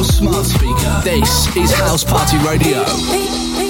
your smart speaker. This is House Party Radio.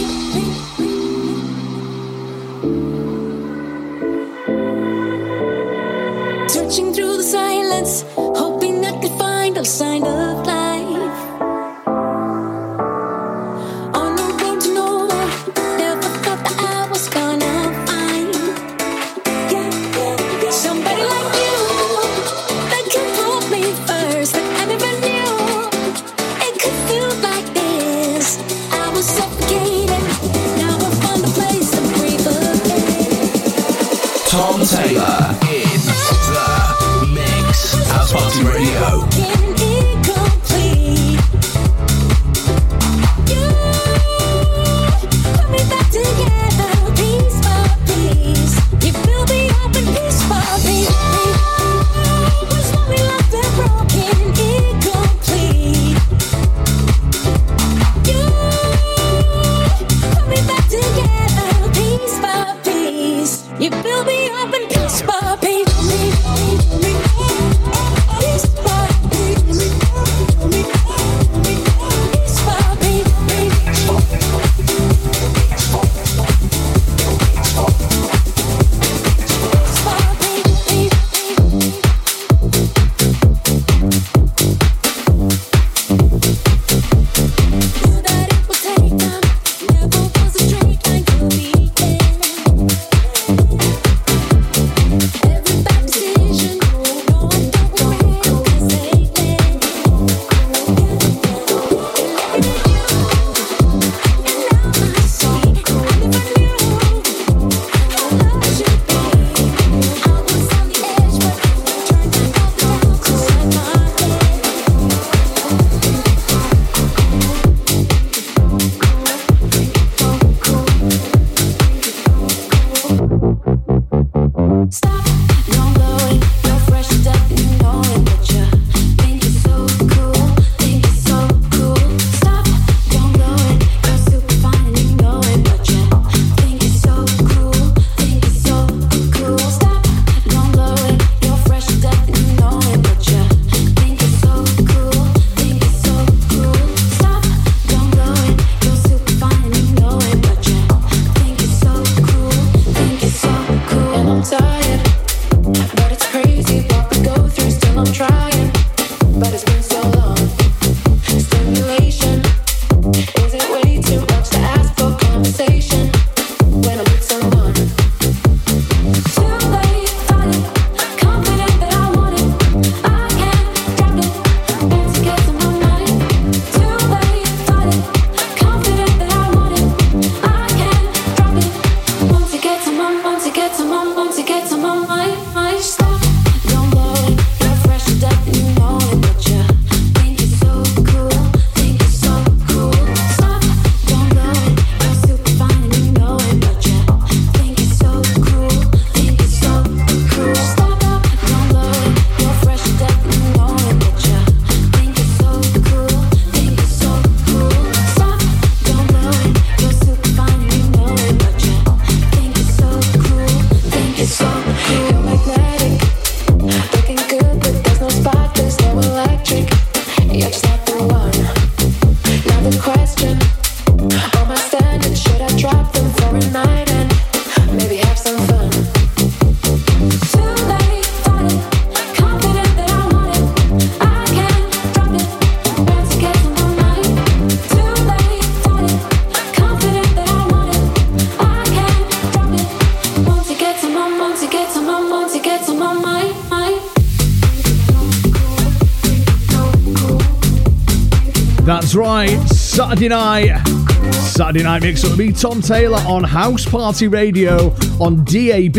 Friday night. Saturday night mix up with me, Tom Taylor, on House Party Radio on DAB,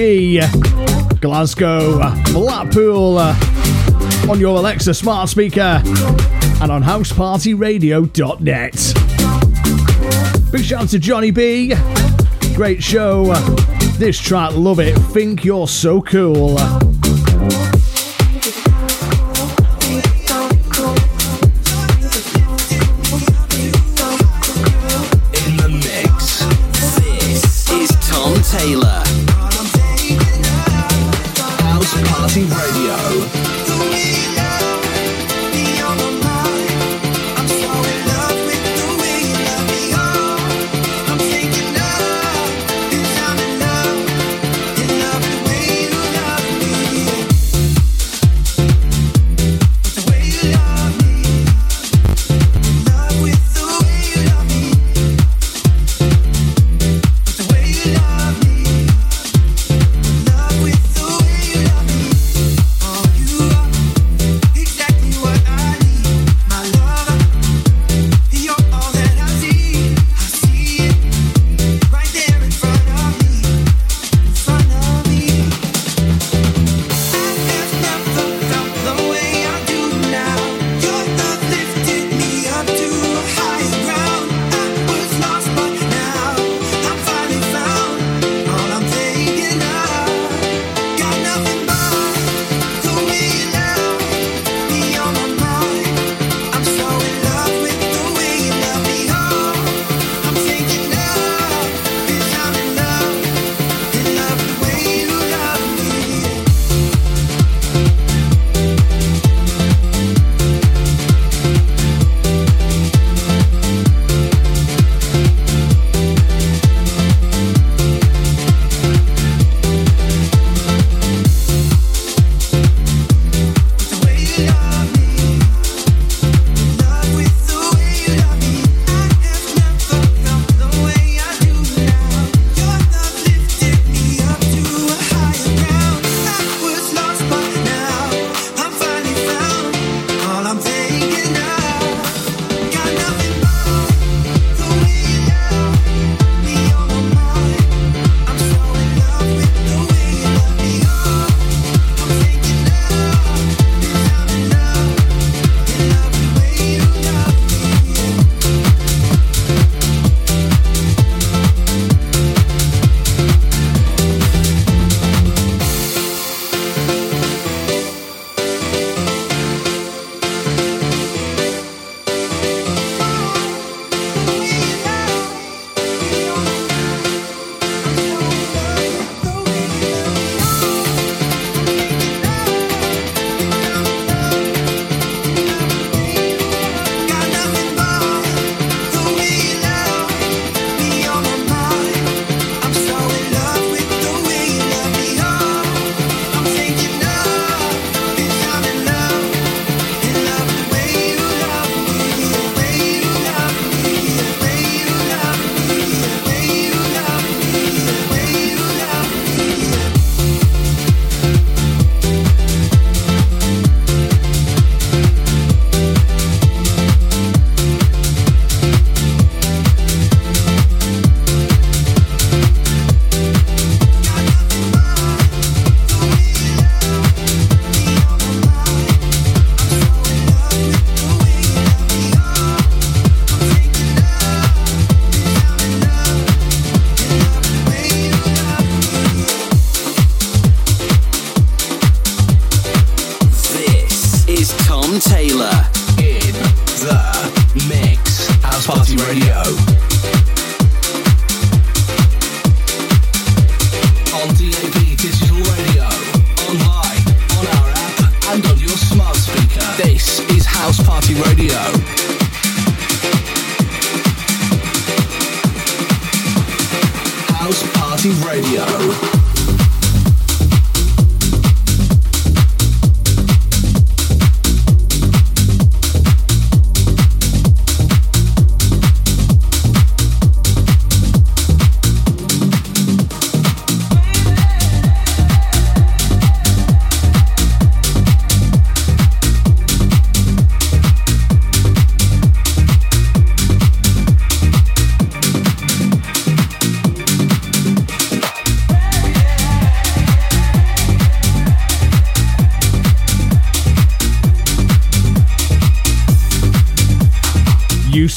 Glasgow, Blackpool, on your Alexa smart speaker, and on housepartyradio.net. Big shout out to Johnny B. Great show. This track, love it. Think you're so cool.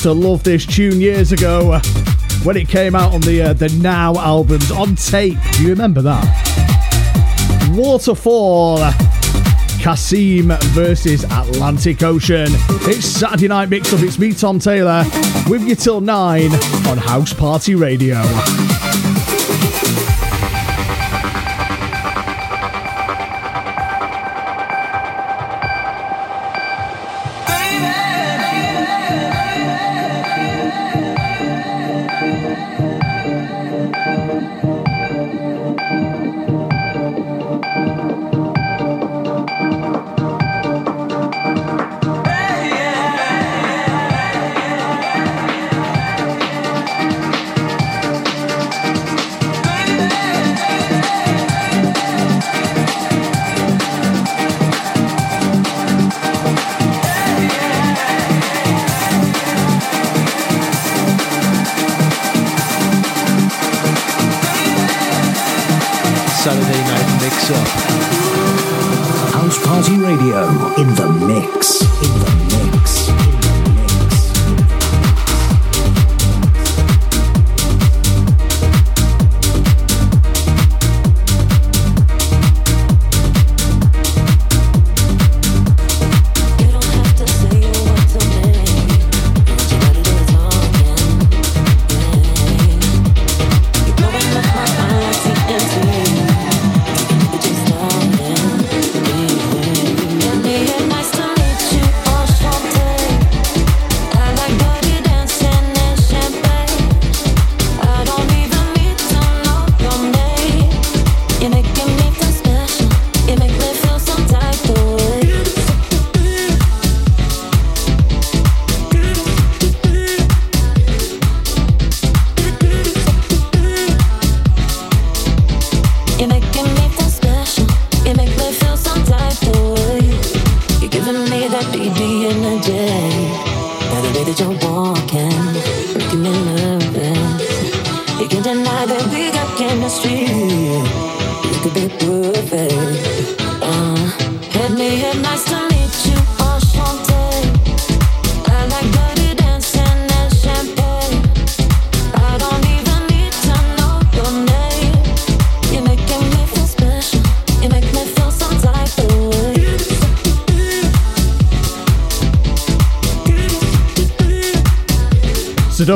to love this tune years ago when it came out on the uh, the Now albums on tape. Do you remember that? Waterfall, Kasim versus Atlantic Ocean. It's Saturday night mix up. It's me, Tom Taylor, with you till nine on House Party Radio.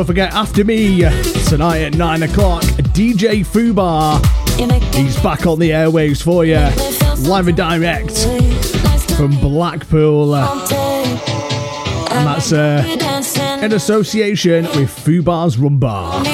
forget, after me, tonight at 9 o'clock, DJ Fubar. He's back on the airwaves for you, live and direct from Blackpool. And that's uh, in association with Fubar's Rumbar.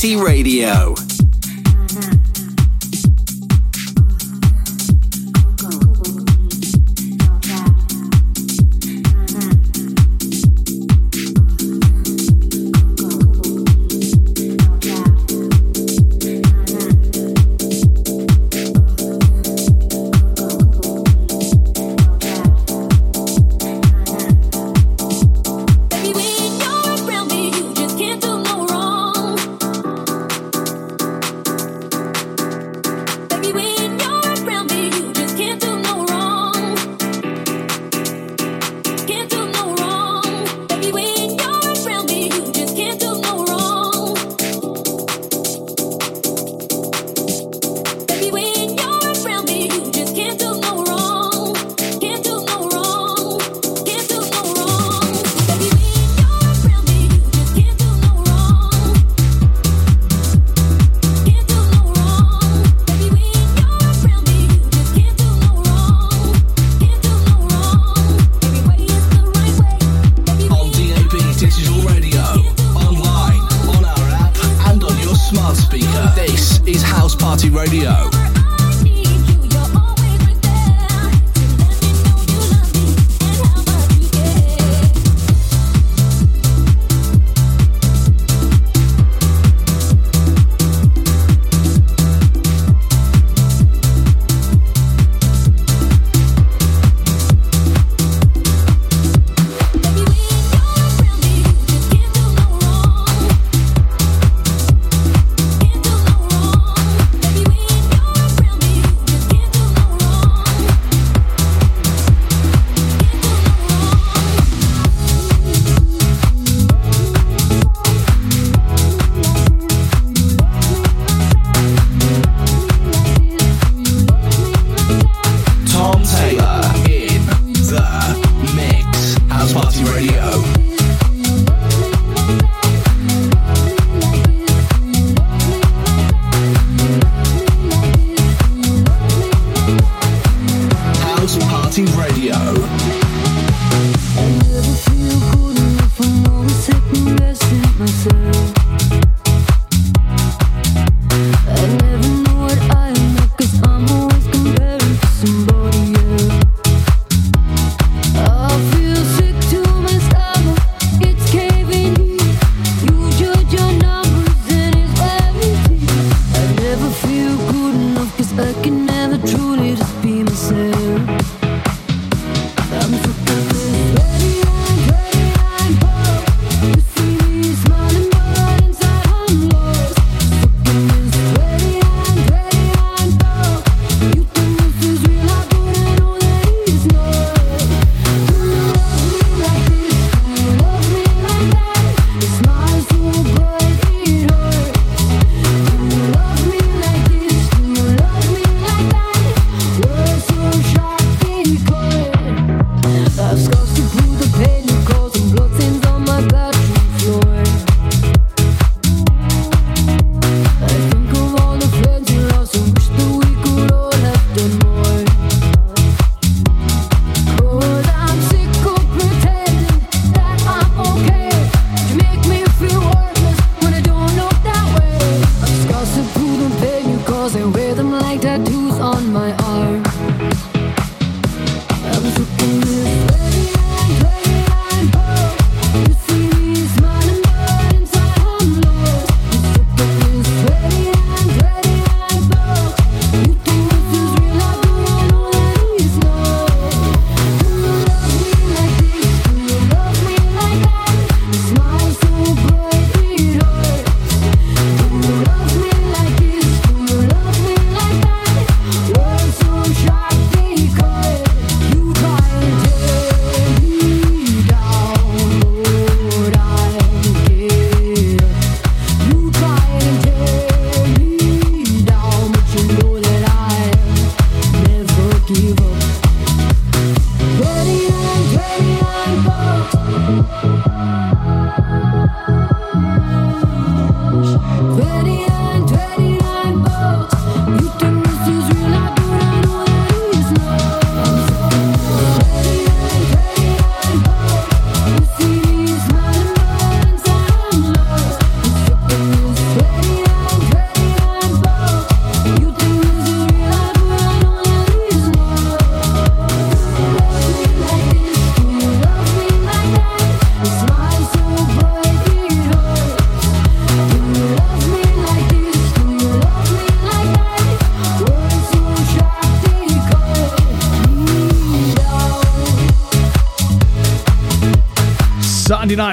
Variety Radio.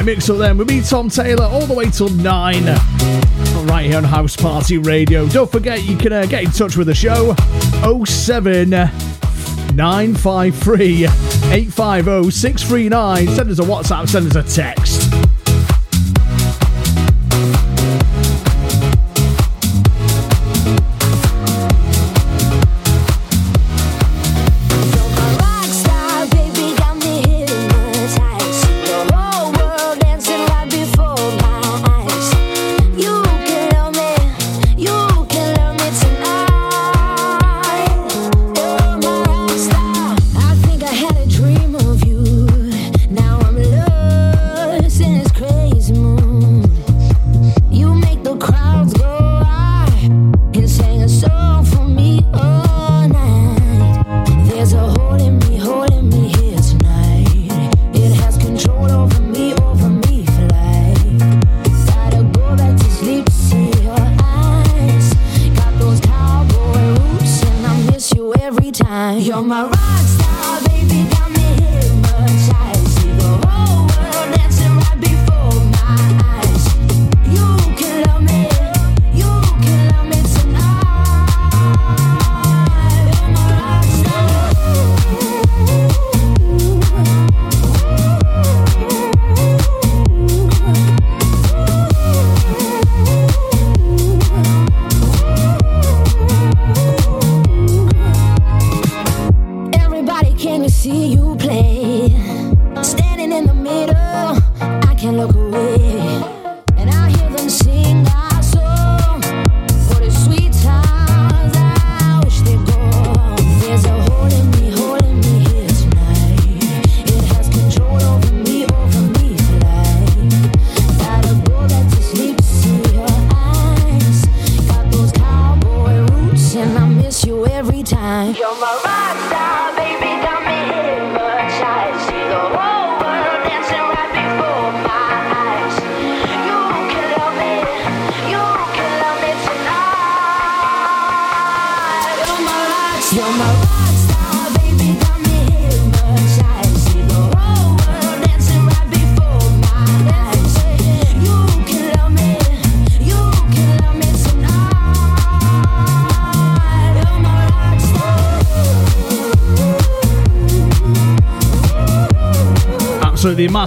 mix up then with me, Tom Taylor, all the way till nine, right here on House Party Radio. Don't forget you can uh, get in touch with the show 07 953 850 639. Send us a WhatsApp, send us a text.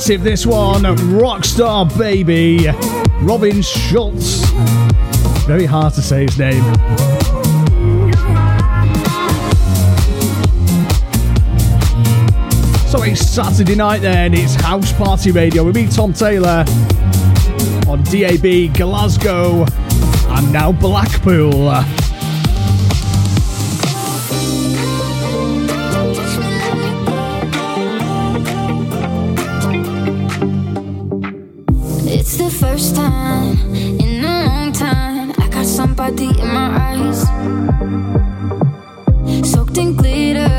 massive this one Rockstar Baby, Robin Schulz. Very hard to say his name. So it's Saturday night then, it's House Party Radio with me, Tom Taylor, on DAB, Glasgow, and now Blackpool. glitter.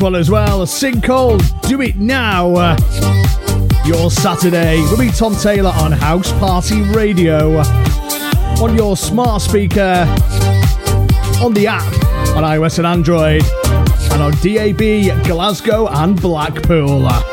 one as well. A sinkhole, do it now. Uh, your Saturday will be Tom Taylor on House Party Radio, uh, on your smart speaker, on the app, on iOS and Android, and on DAB, Glasgow and Blackpool. Uh,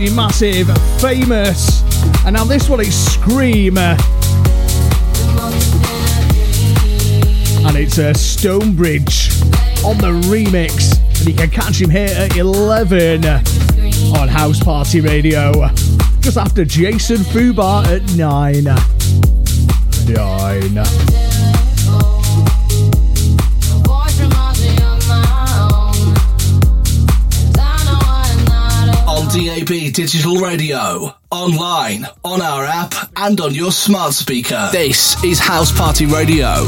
absolutely massive, famous. And now this one is Scream. And it's a Stonebridge on the remix. And you can catch him here at 11 on House Party Radio. Just after Jason Fubar at 9. 9. digital radio, online, on our app, and on your smart speaker. This is House Party Radio.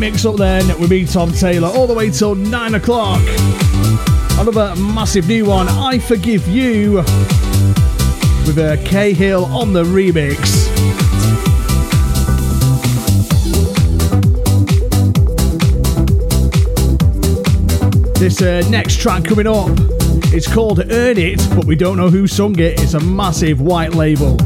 mix up then with me, Tom Taylor, all the way till 9 o'clock. Another massive new one, I Forgive You, with a Cahill on the remix. This uh, next track coming up, it's called Earn It, but we don't know who sung it. It's a massive white label.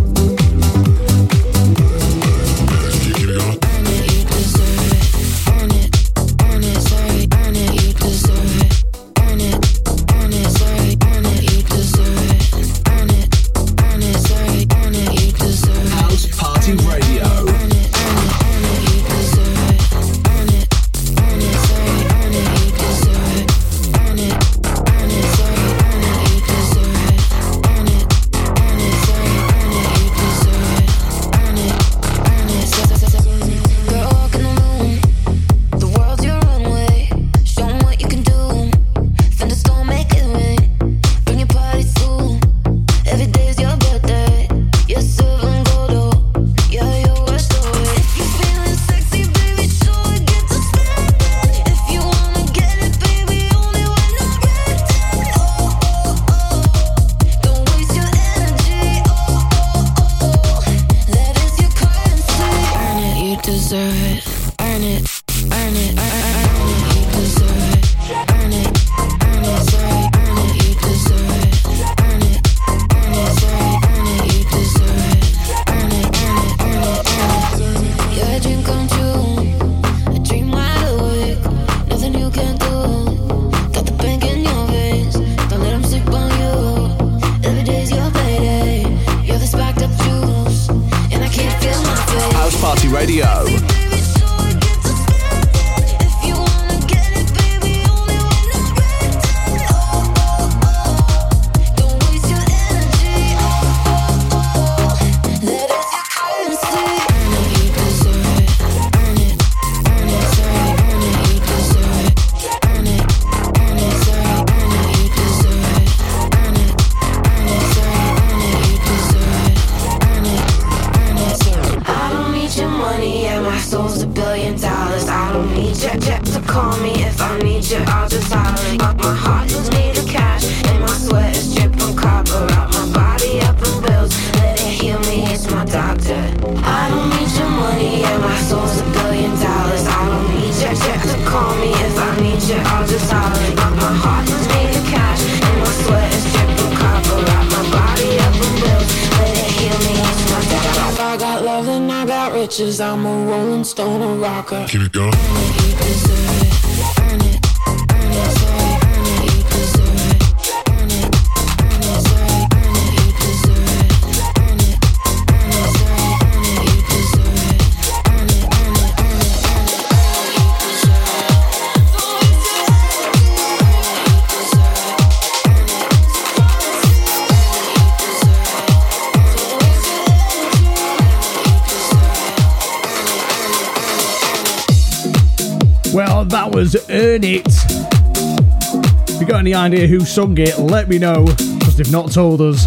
idea who sung it, let me know, because they've not told us.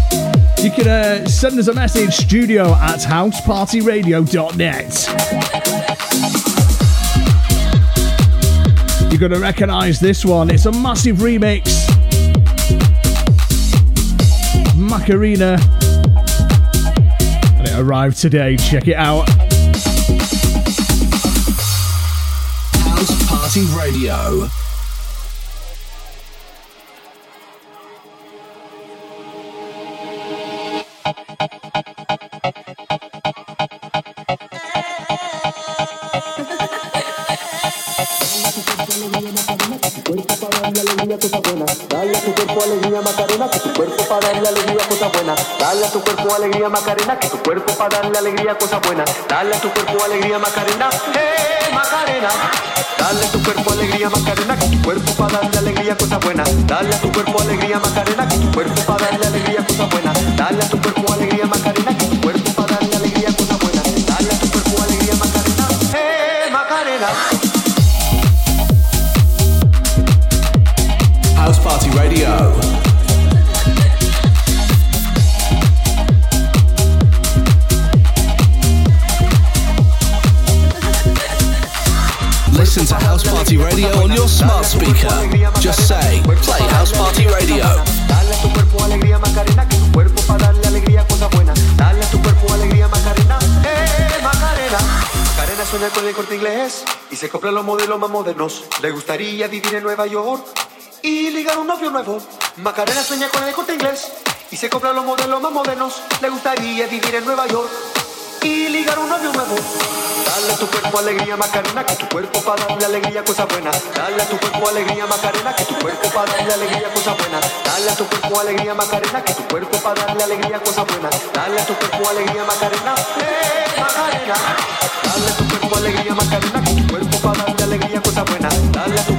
You can uh, send us a message studio at housepartyradio.net. You're going to recognise this one, it's a massive remix. Macarena. And it arrived today, check it out. House Party Radio. darle alegría a cosas buenas. Dale a tu cuerpo alegría, Macarena, que tu cuerpo para darle alegría a cosas buenas. Dale a tu cuerpo alegría, Macarena, eh, Macarena. Dale a tu cuerpo alegría, Macarena, que tu cuerpo para darle alegría a cosas buenas. Dale a tu cuerpo alegría, Macarena, que tu cuerpo para darle alegría a cosas buenas. Dale a tu cuerpo alegría, Macarena, que tu cuerpo para darle alegría a cosas buenas. Dale a tu cuerpo alegría, Macarena, eh, Macarena. House Party Radio. Party Radio on your smart speaker. Just say, play House Party Radio. Dale a tu cuerpo alegría, Macarena, que tu cuerpo para darle alegría, buena. Dale a tu cuerpo alegría, Macarena, eh, eh, Macarena. Macarena suena con el corte inglés y se compra los modelos más modernos. Le gustaría vivir en Nueva York y ligar un novio nuevo. Macarena sueña con el corte inglés y se compra los modelos más modernos. Le gustaría vivir en Nueva York y ligar un novio nuevo. Dale a tu cuerpo alegría Macarena, que tu cuerpo para darle alegría cosas buenas. Dale a tu cuerpo alegría Macarena, que tu cuerpo para darle alegría cosas buenas. Dale a tu cuerpo alegría Macarena, que tu cuerpo para darle alegría cosas buenas. Dale a tu cuerpo alegría Macarena, eh Macarena. Dale a tu cuerpo alegría Macarena, que tu cuerpo para darle alegría cosas buenas. Dale a tu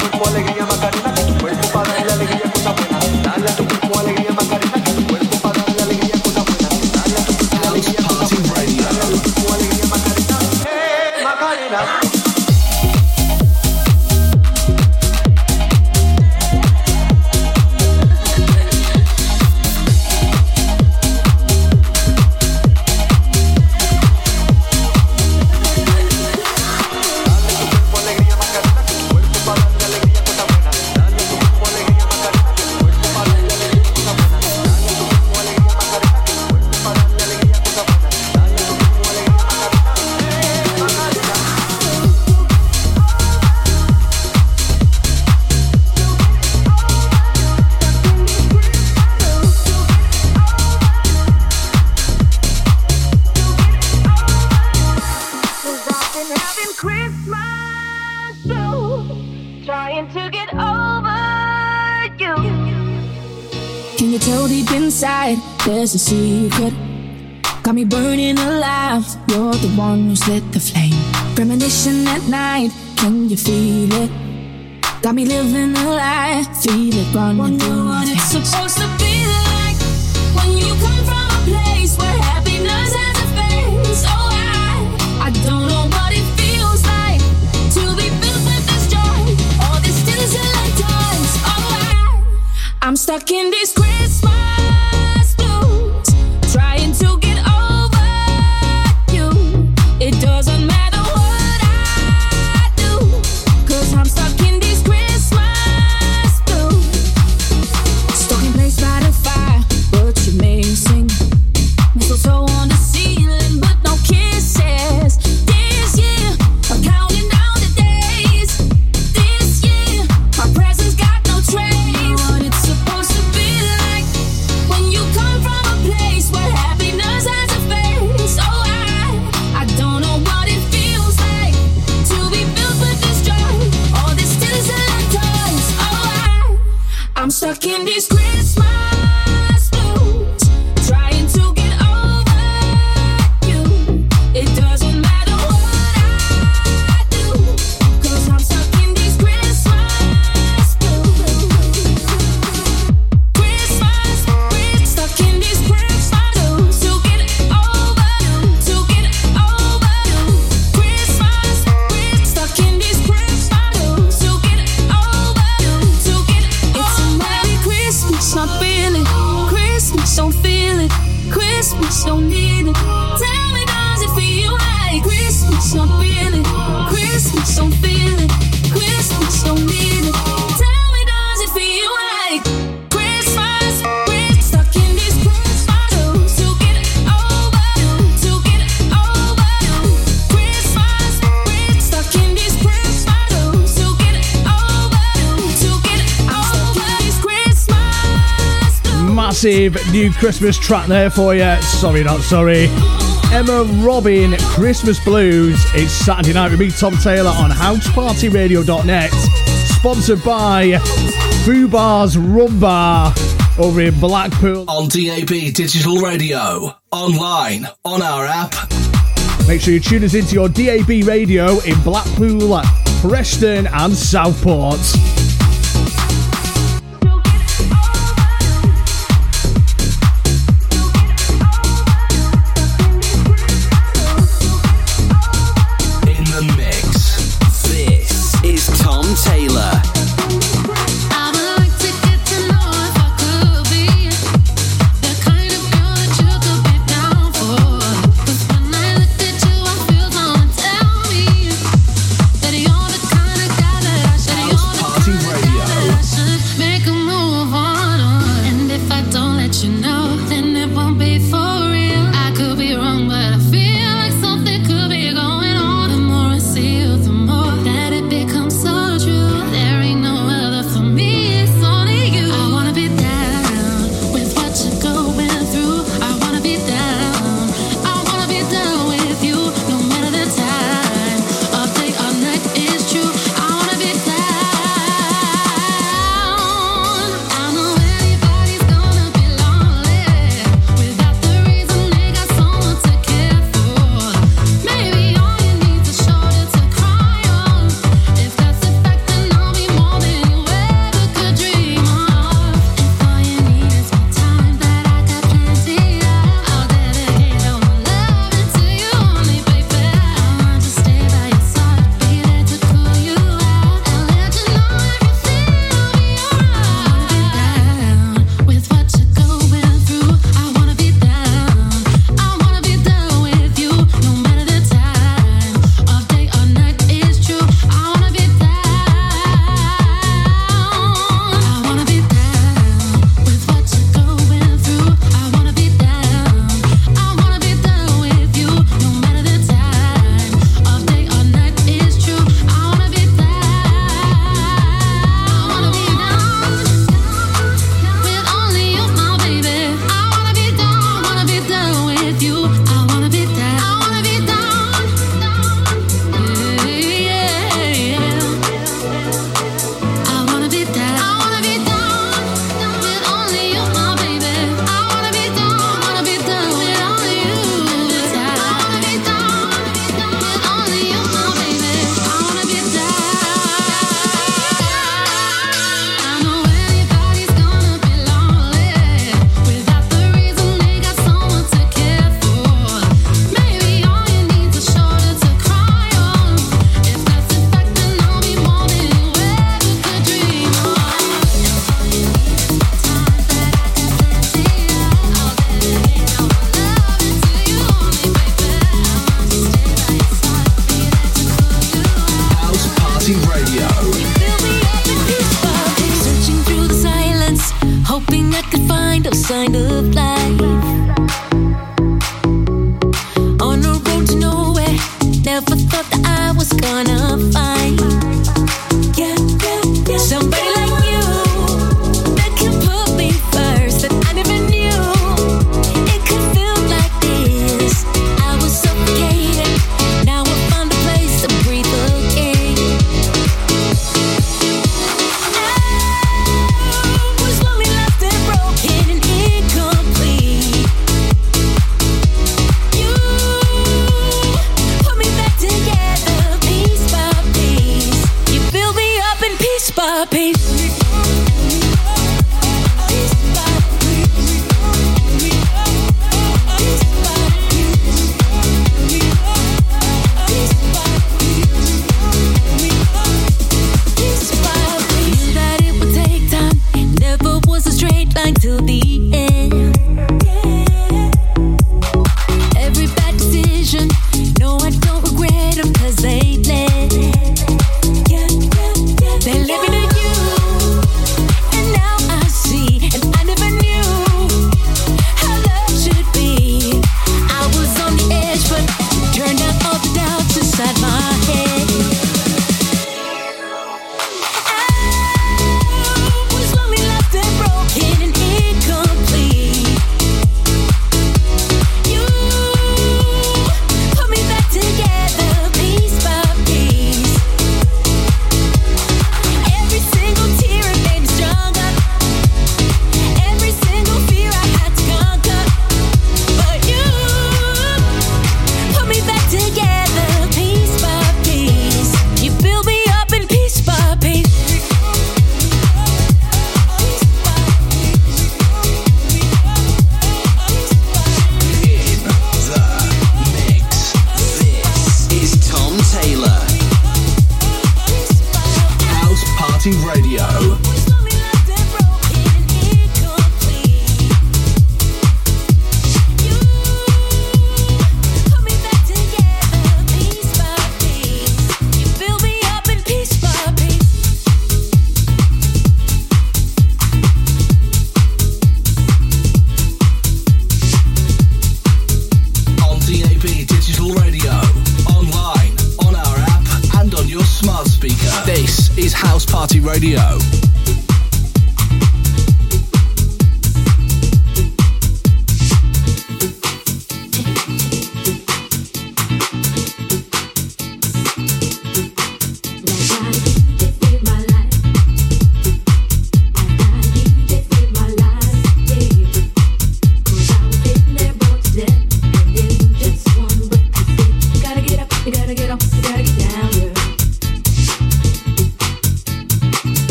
there's a secret? Got me burning alive. You're the one who's lit the flame. Premonition at night. Can you feel it? Got me living a lie. Feel it running Wonder through what it's supposed to be like when you come from a place where happiness has a face. Oh, I, I don't know what it feels like to be filled with this joy. All this tinsel times. Oh, I, I'm stuck in these Christmas track there for you. Sorry, not sorry. Emma Robin, Christmas Blues. It's Saturday night with me, Tom Taylor, on housepartyradio.net. Sponsored by Fubar's Rum Bar over in Blackpool. On DAB Digital Radio, online, on our app. Make sure you tune us into your DAB radio in Blackpool, Preston, and Southport.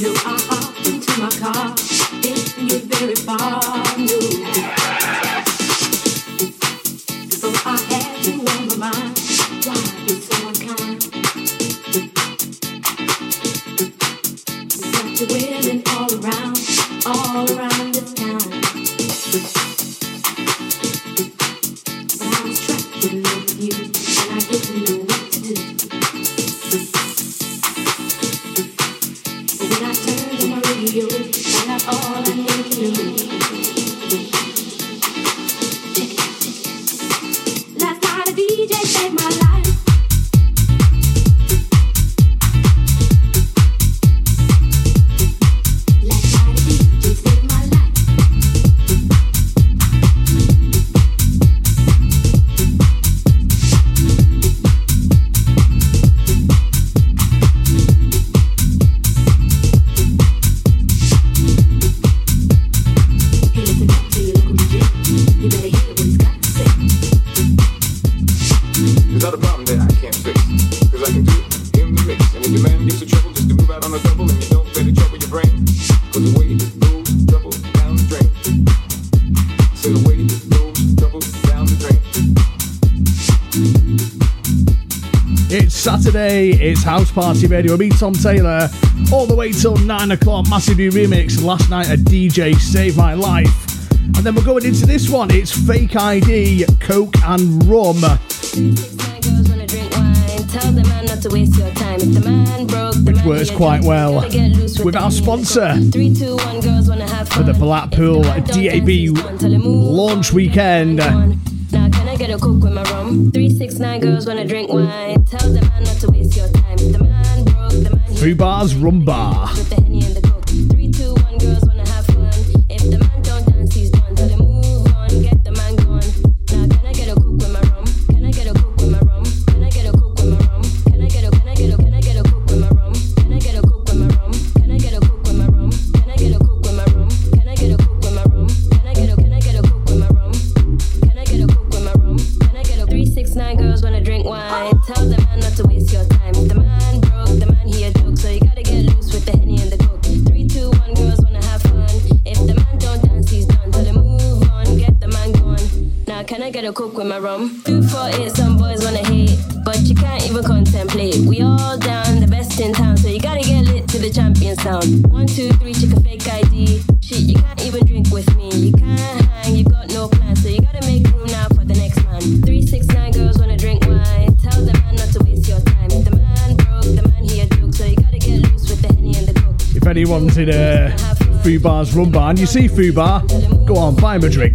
You. know House Party Radio. Me, Tom Taylor, all the way till 9 o'clock. Massive new remix. Last night, a DJ saved my life. And then we're going into this one. It's Fake ID, Coke and Rum. Which works quite well with our sponsor for the Blackpool DAB launch weekend. Now can I get a coke with my rum? Three six nine girls wanna drink wine. Fubar's Rumbar. Rum Bar and you see Fubar, go on, buy him a drink.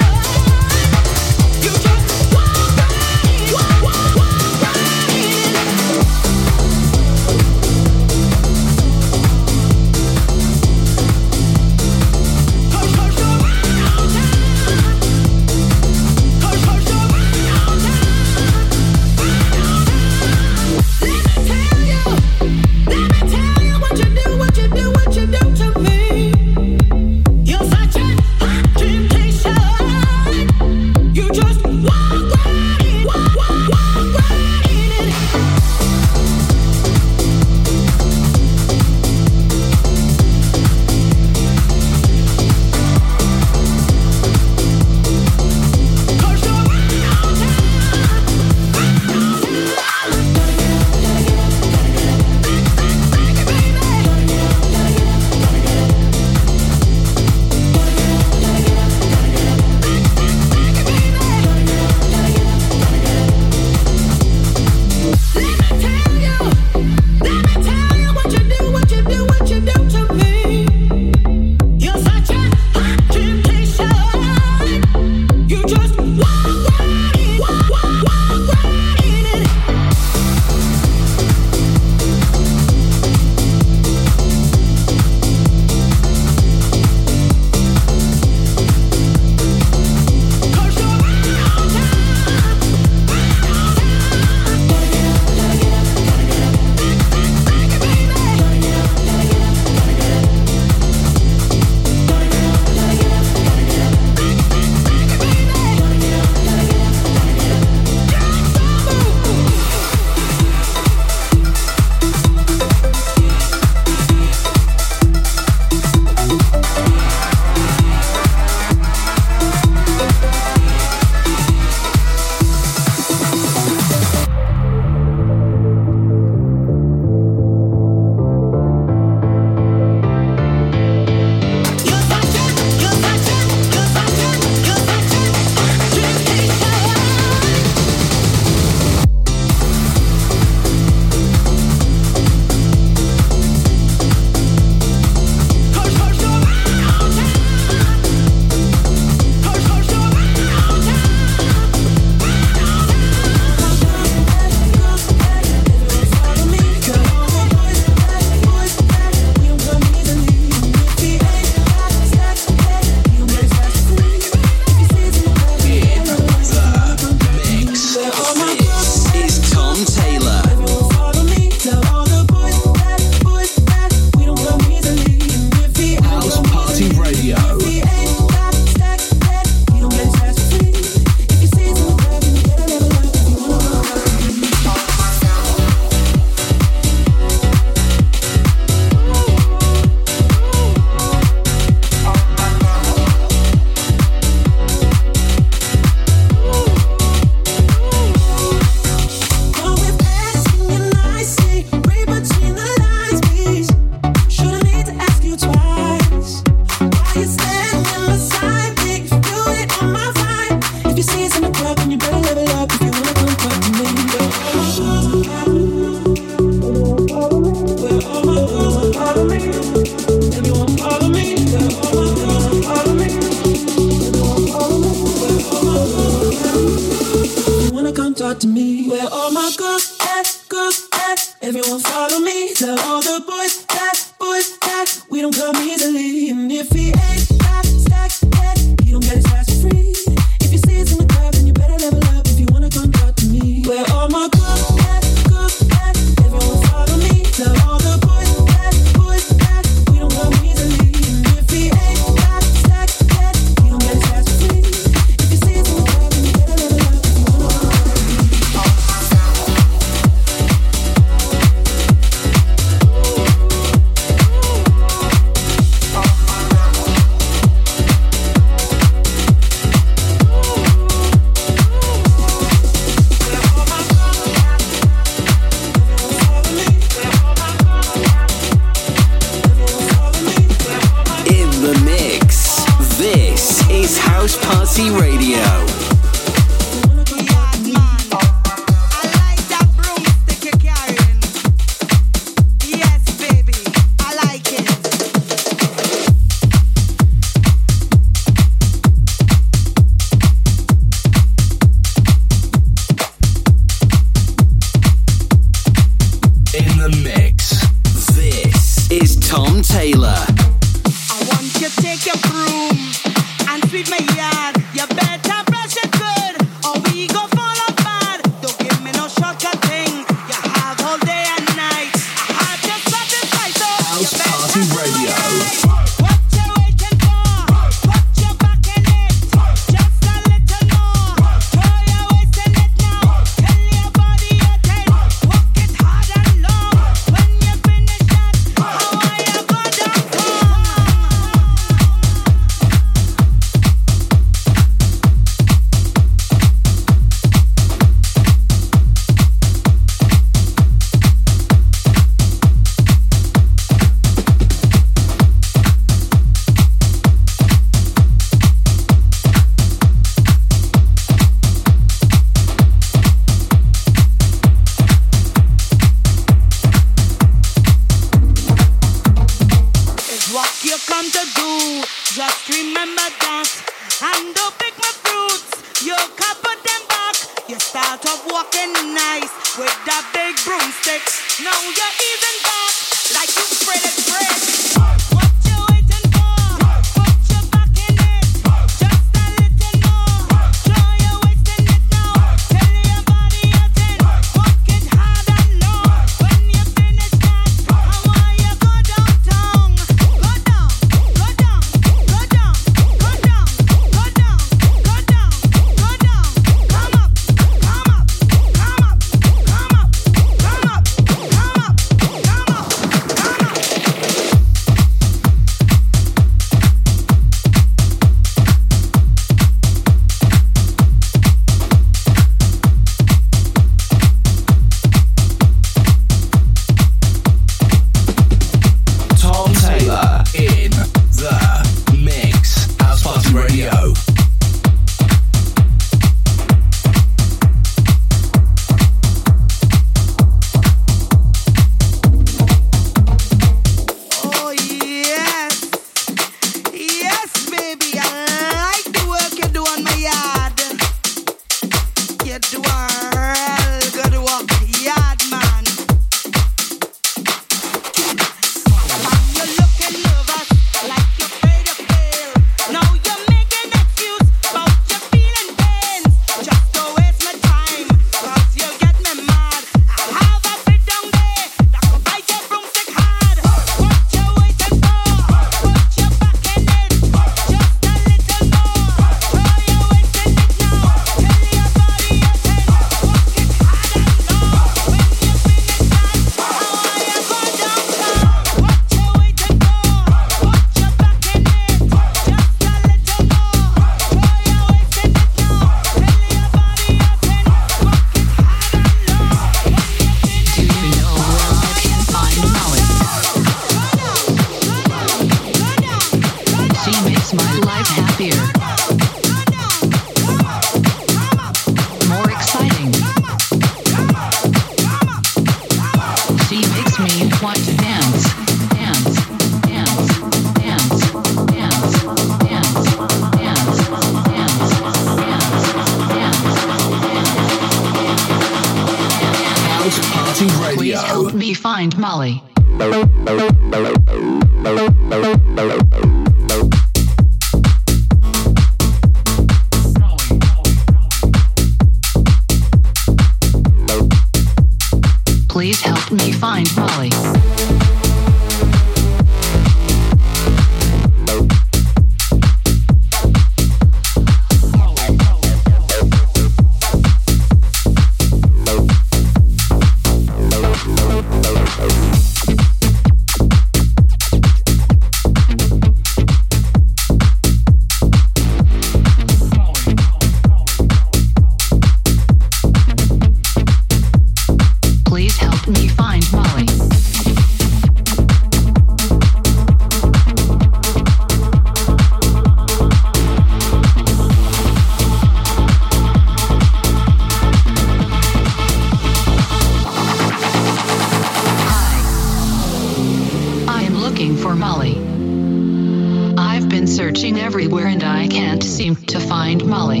seemed to find Molly.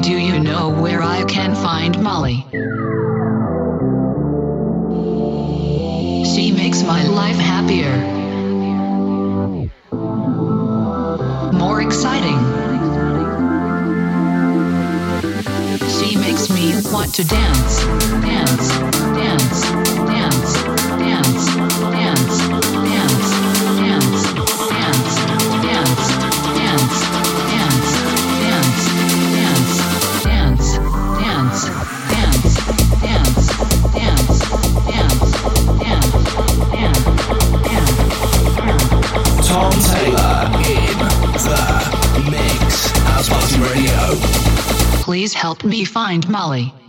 Do you know where I can find Molly? She makes my life happier, more exciting. She makes me want to dance. find Molly.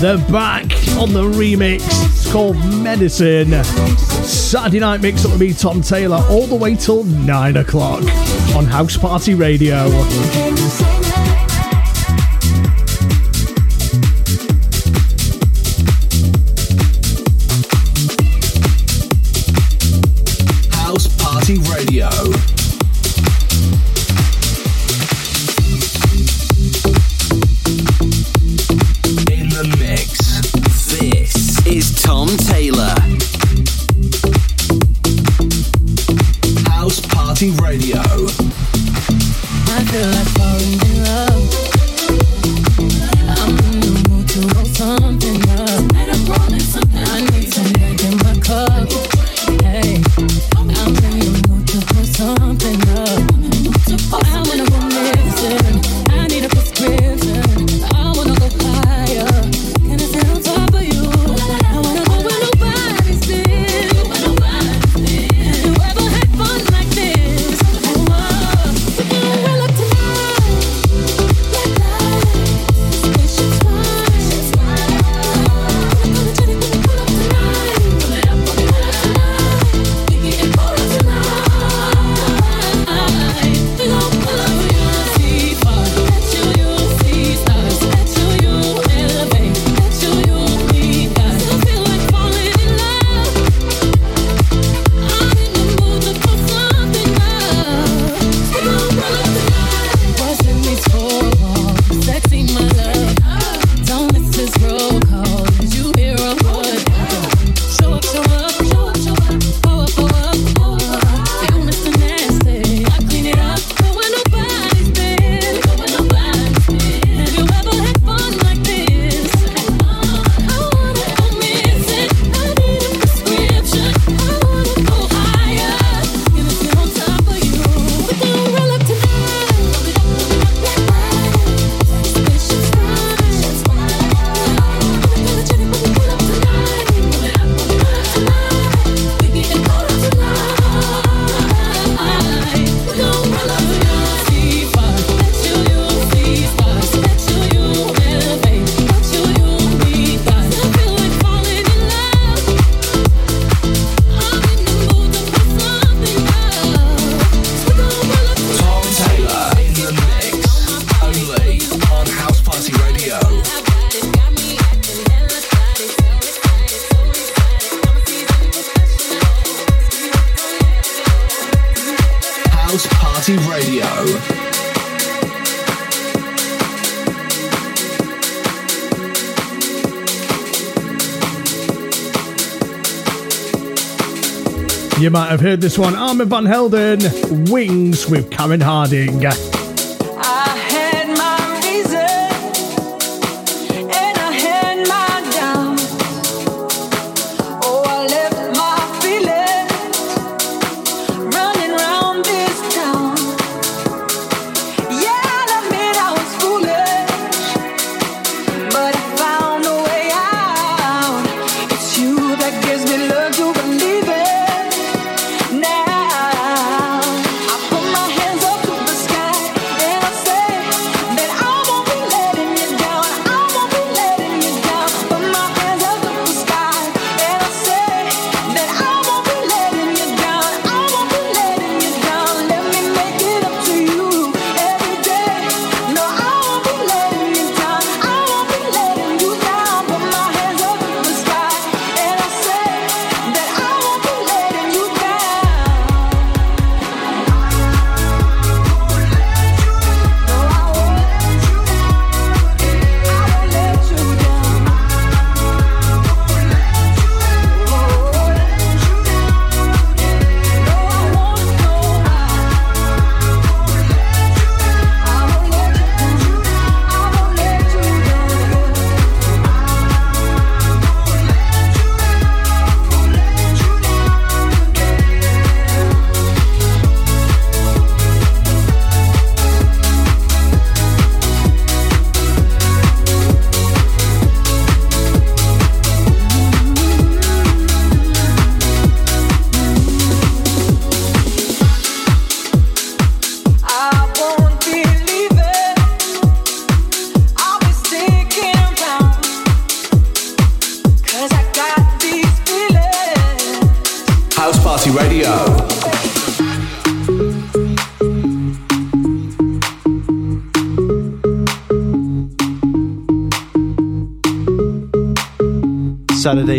They're back on the remix. It's called Medicine. Saturday night mix up with me, Tom Taylor, all the way till 9 o'clock on House Party Radio. have heard this one Armand Van Helden, Wings with Karen Harding.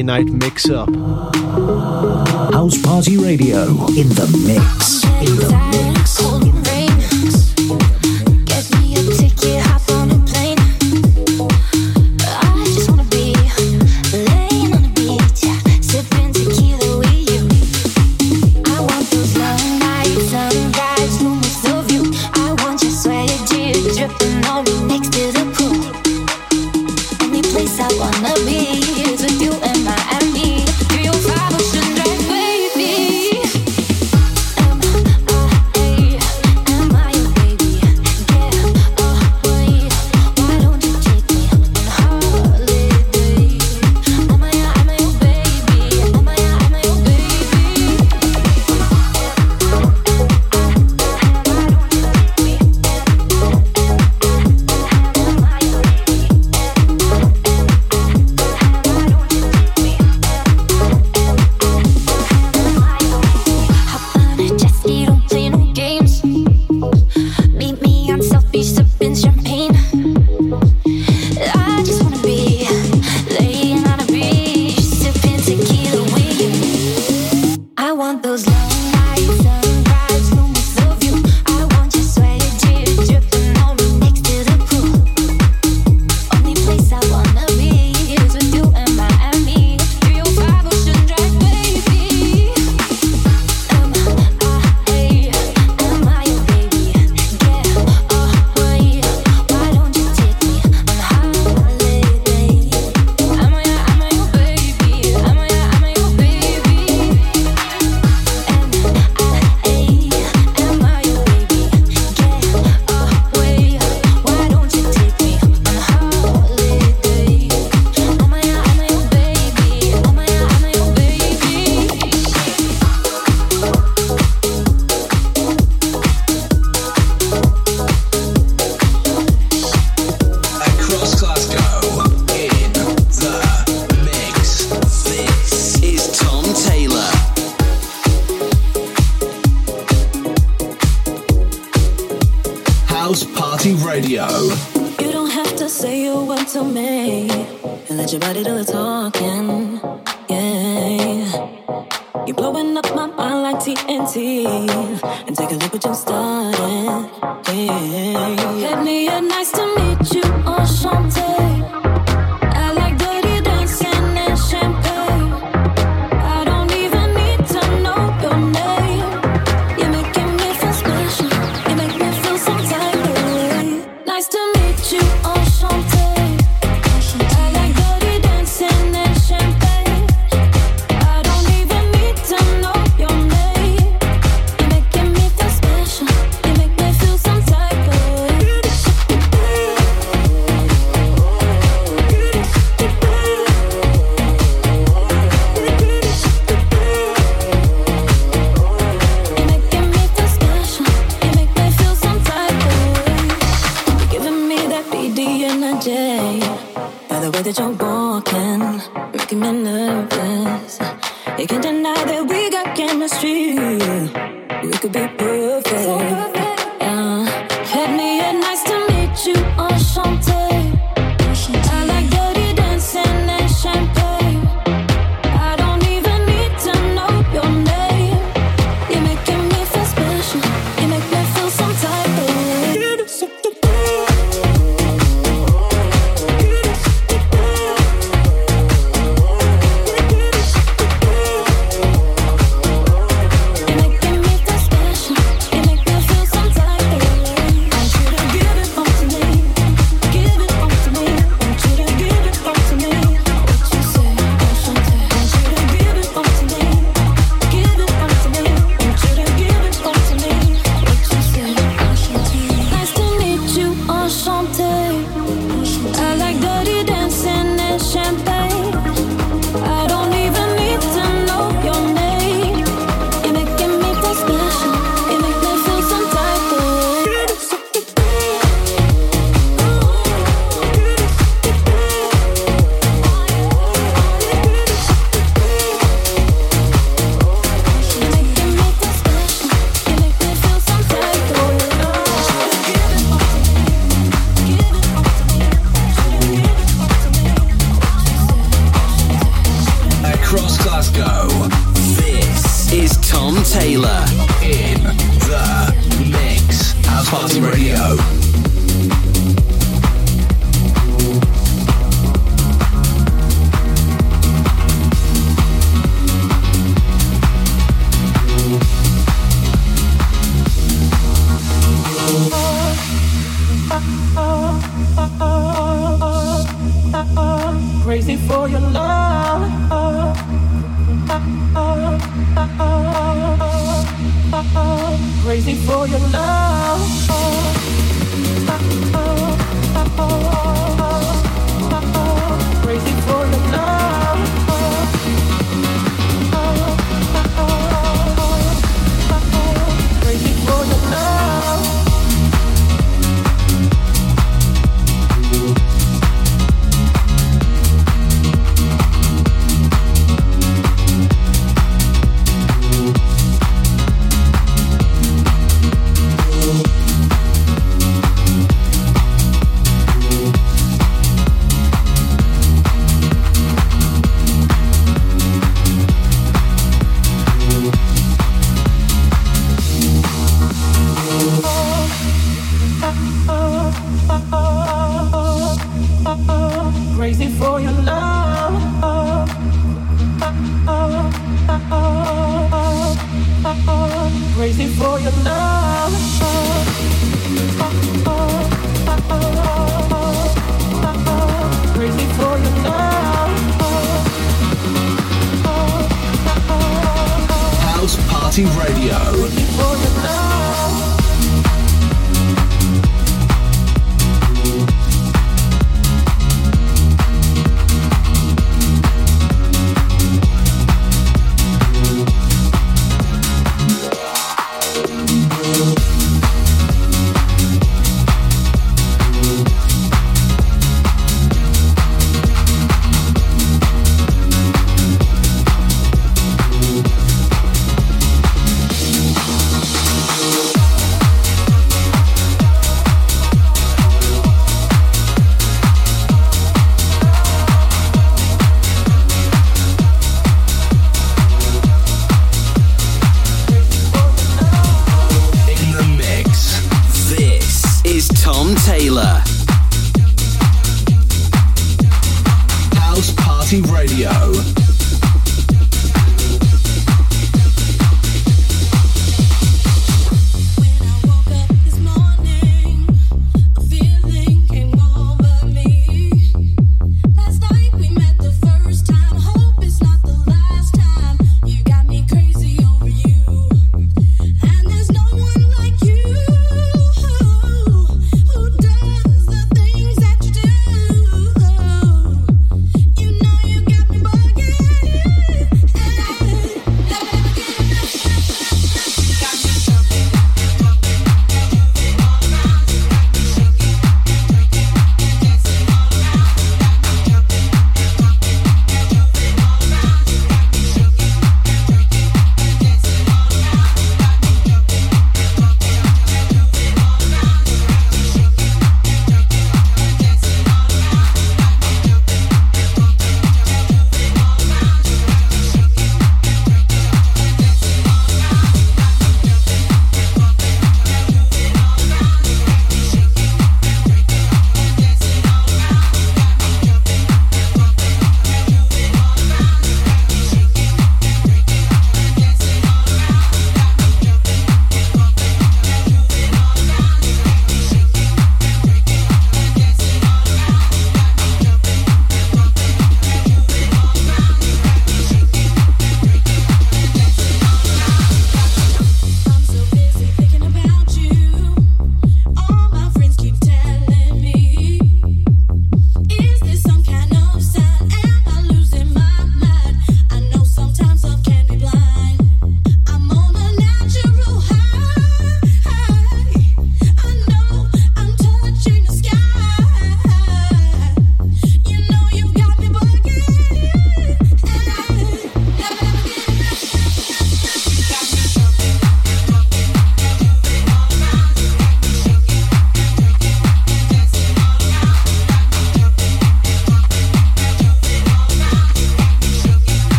Friday night mix up. House Party Radio in the mix. In the mix.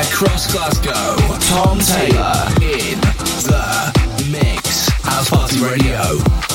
across Glasgow, Tom Taylor in the mix. House Party Radio.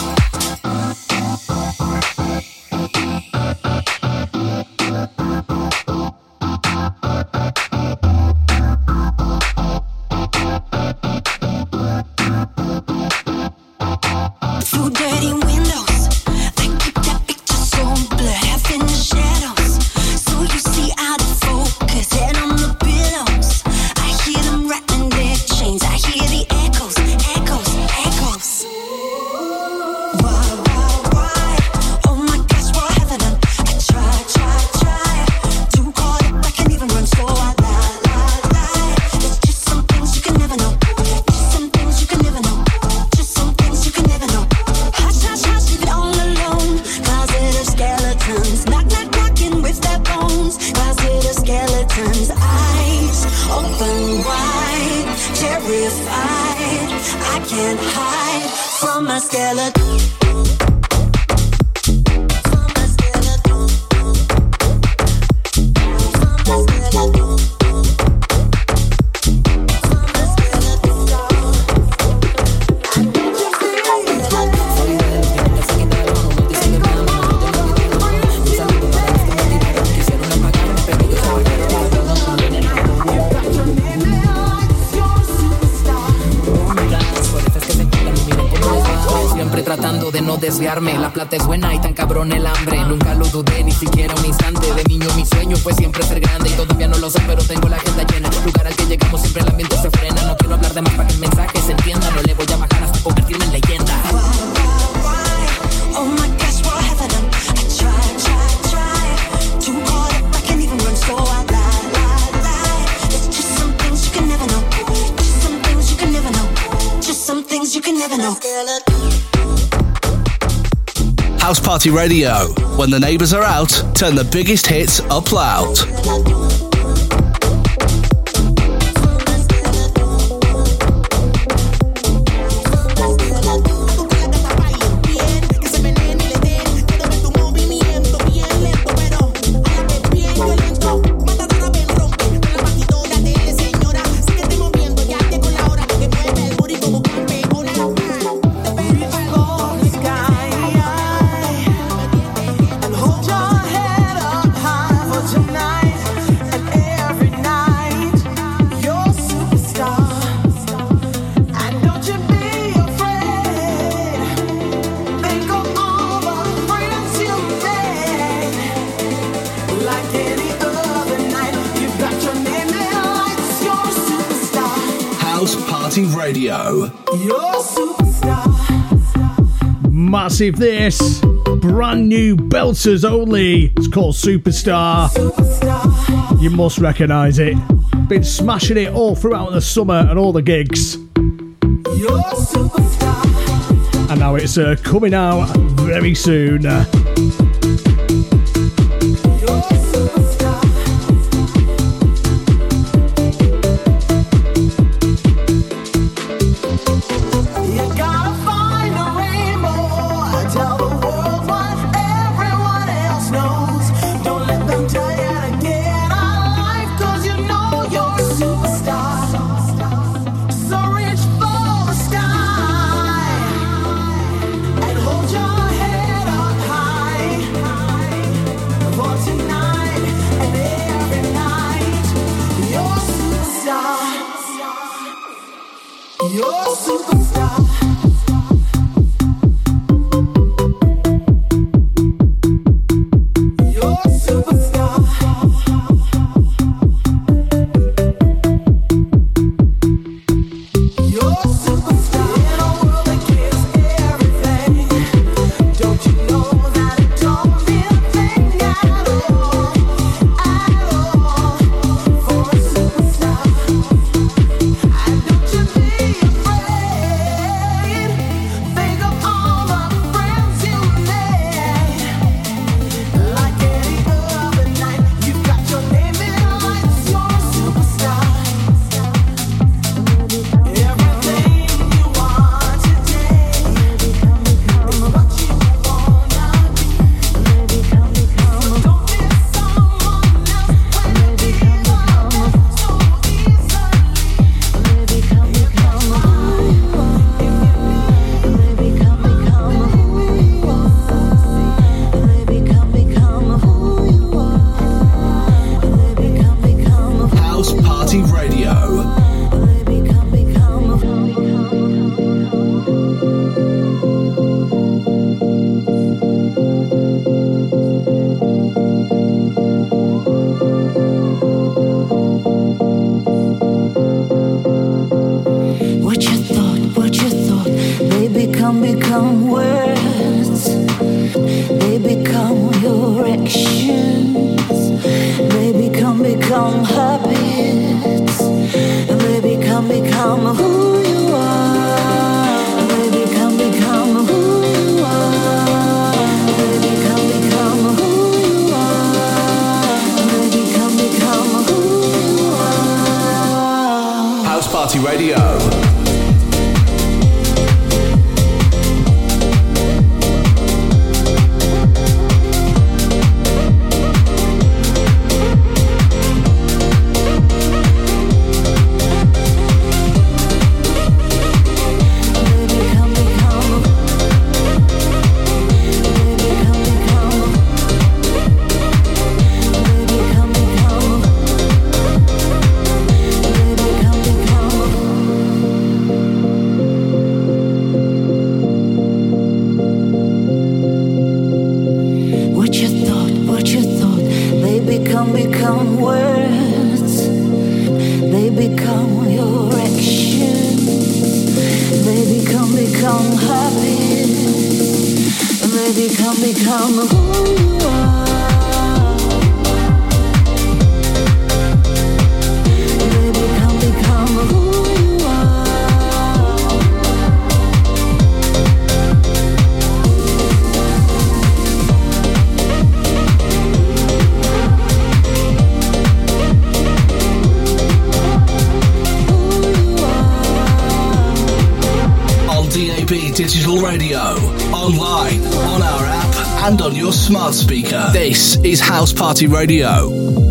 Radio. When the neighbours are out, turn the biggest hits up loud. massive this. Brand new Belters only. It's called Superstar. Superstar. You must recognise it. Been smashing it all throughout the summer and all the gigs. And now it's uh, coming out very soon. On your smart speaker. This is House Party Radio.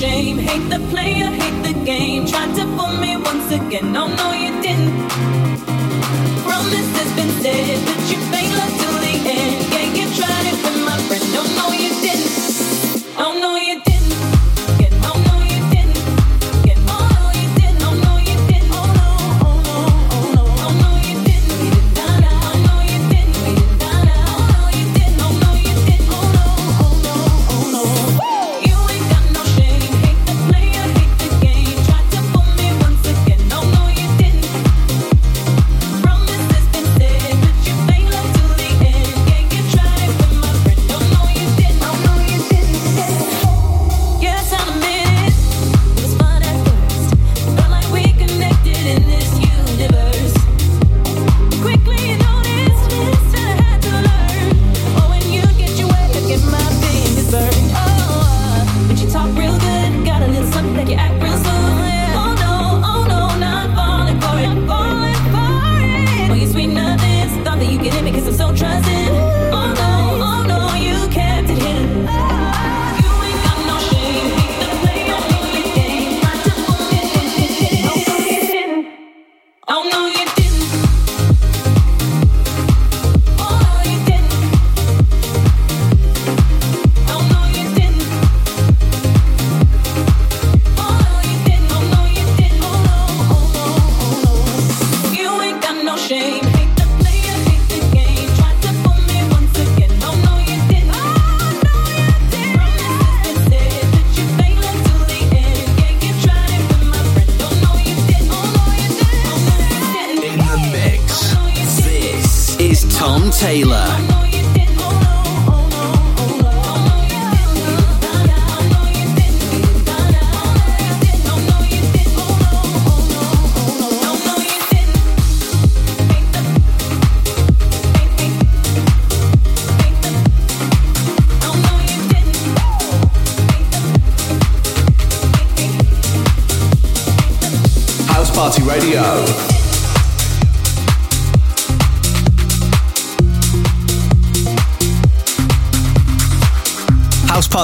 shame. Hate the player, hate the game. Tried to fool me once again. Oh no, you didn't.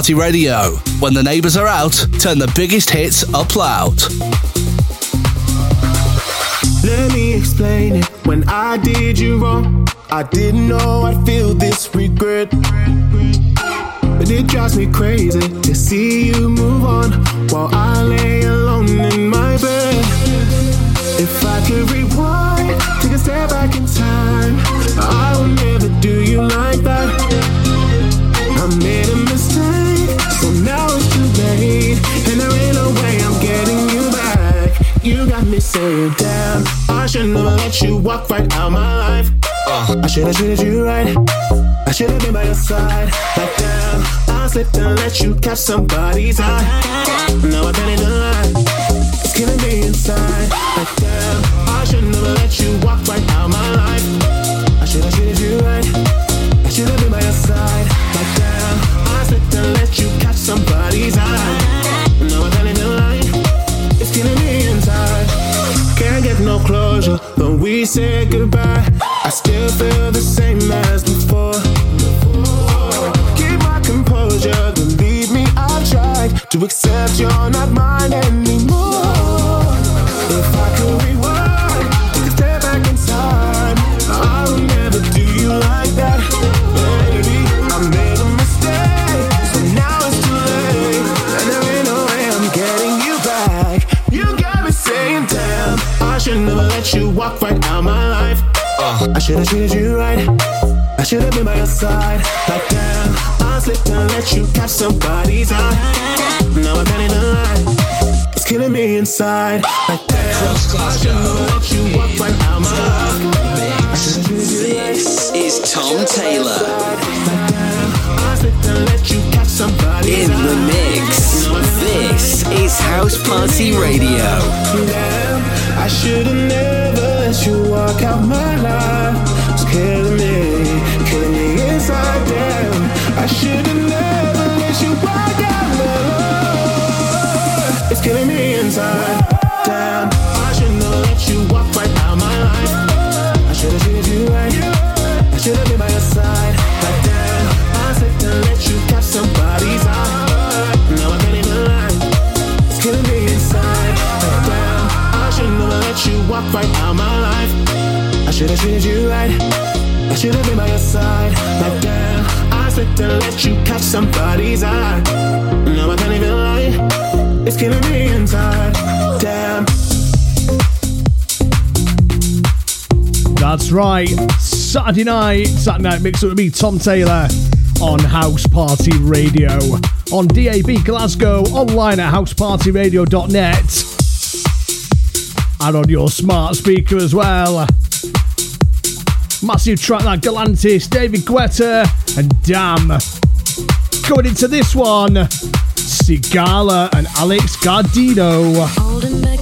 Party Radio. When the neighbors are out, turn the biggest hits up loud. Let me explain it. When I did you wrong, I didn't know I'd feel this regret. But it drives me crazy to see you move on while I lay alone in my bed. If I could rewind, take a step back in time, I would. me saying, damn, I should never let you walk right out my life. Uh, I should have treated you right. I should have been by your side. Like damn, I slipped and let you catch somebody's eye. Now I can't even lie. It's killing me inside. Like damn, I should never let you walk right out my life. we said goodbye, I still feel the same as before. Keep my composure, believe me, I've tried to accept you're not mine anymore. If I could rewind. walk right out my life. Uh. I should've treated you right. I should've been by your side. Like damn, I slipped and let you catch somebody's eye. Now I'm in the line. It's killing me inside. Like damn, I should've let you walk right out my life. This is Tom Taylor. In the mix. This is House Party Radio. I should have never let you walk out my life. It's killing me, killing me inside. I should have never let you walk out my life. It's killing me. should've treated you right. I should've been by your side. But damn, I slipped and let you catch somebody's eye. No, I can't even lie. It's killing me inside. Damn. That's right. Saturday night, Saturday night mix with me, Tom Taylor, on House Party Radio, on DAB Glasgow, online at housepartyradio.net, and on your smart speaker as well. Massive track like Galantis, David Guetta, and Damn. Coming into this one, Sigala and Alex Gaudino.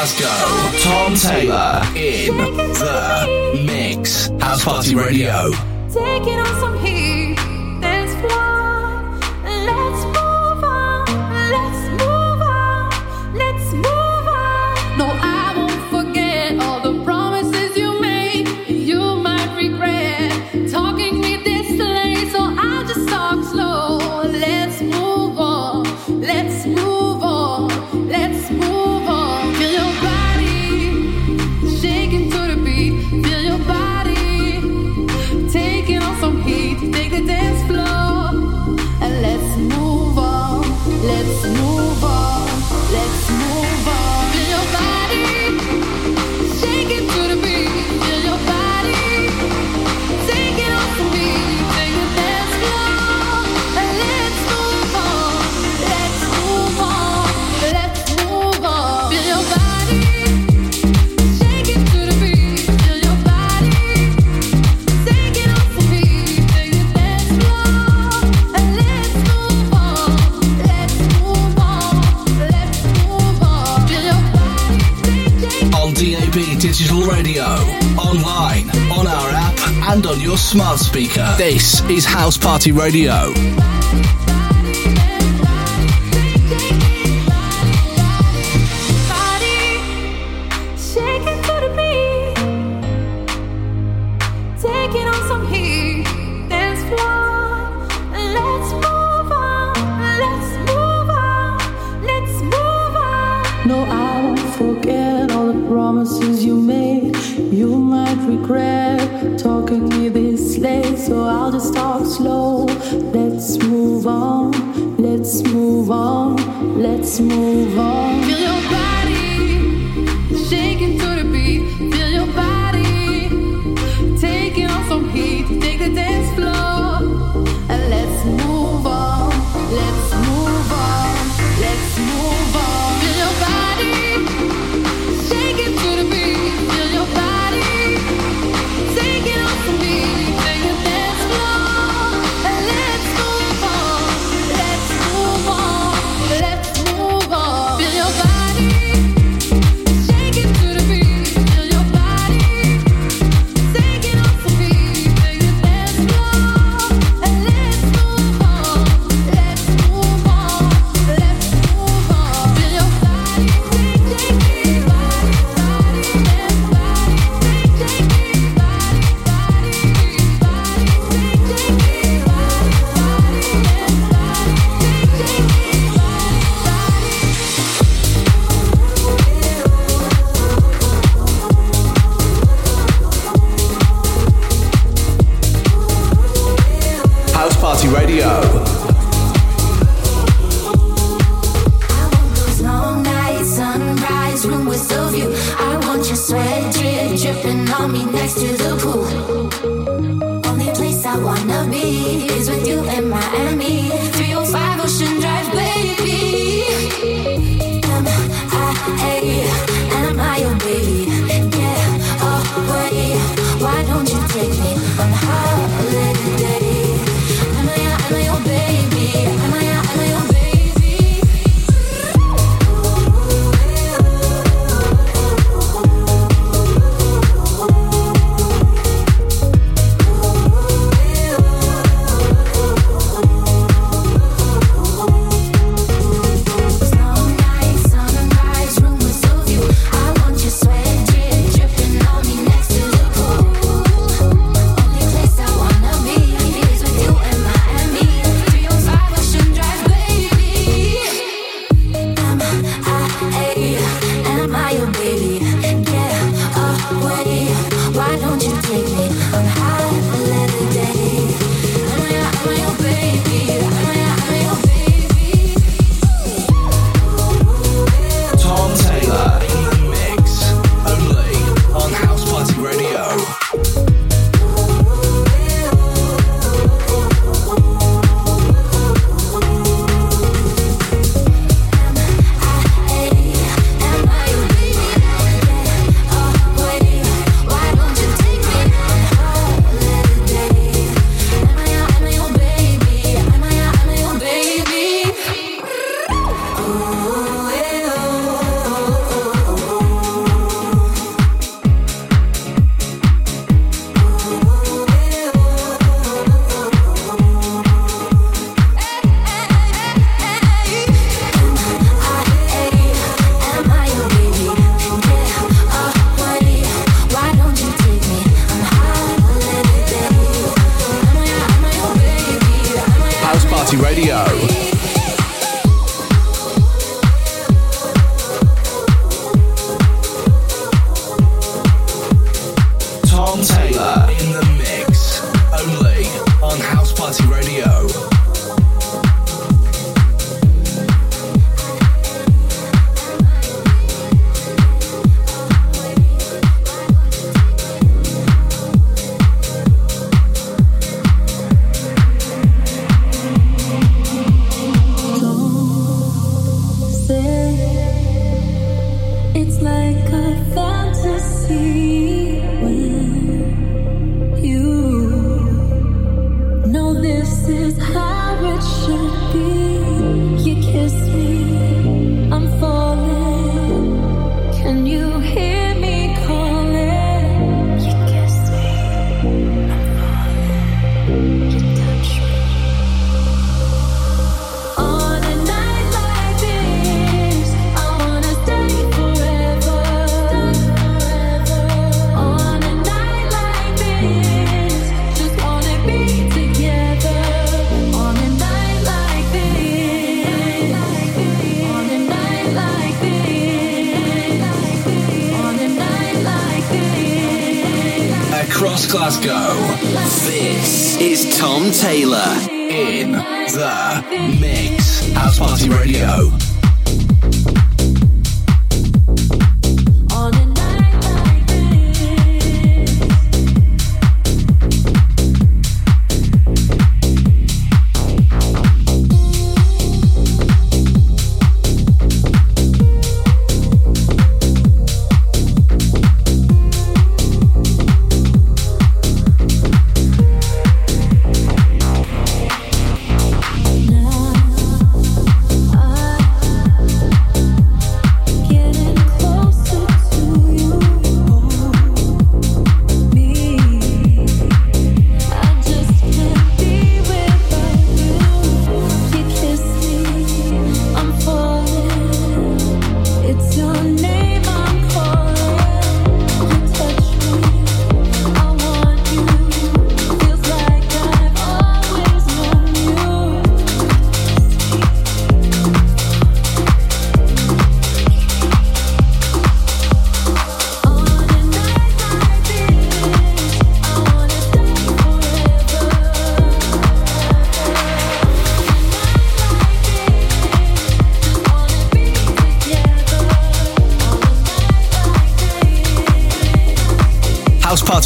Glasgow, Tom Taylor in the mix. House Party Radio. Take it on some heat, There's floor. on your smart speaker. This is House Party Radio.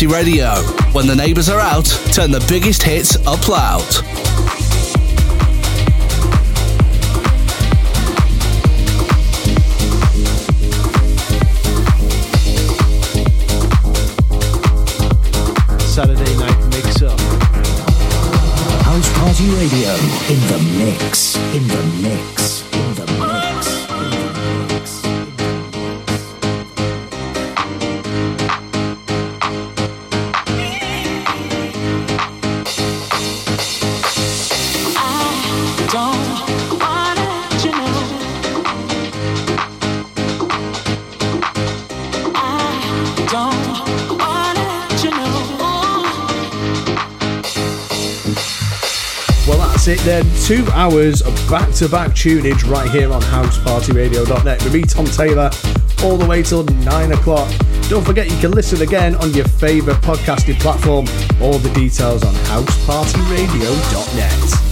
Party Radio. When the neighbors are out, turn the biggest hits up loud. Saturday night mix up. House Party Radio in the mix. In the again. Two hours of back to back tunage right here on housepartyradio.net with me, Tom Taylor, all the way till nine o'clock. Don't forget you can listen again on your favourite podcasting platform. All the details on housepartyradio.net.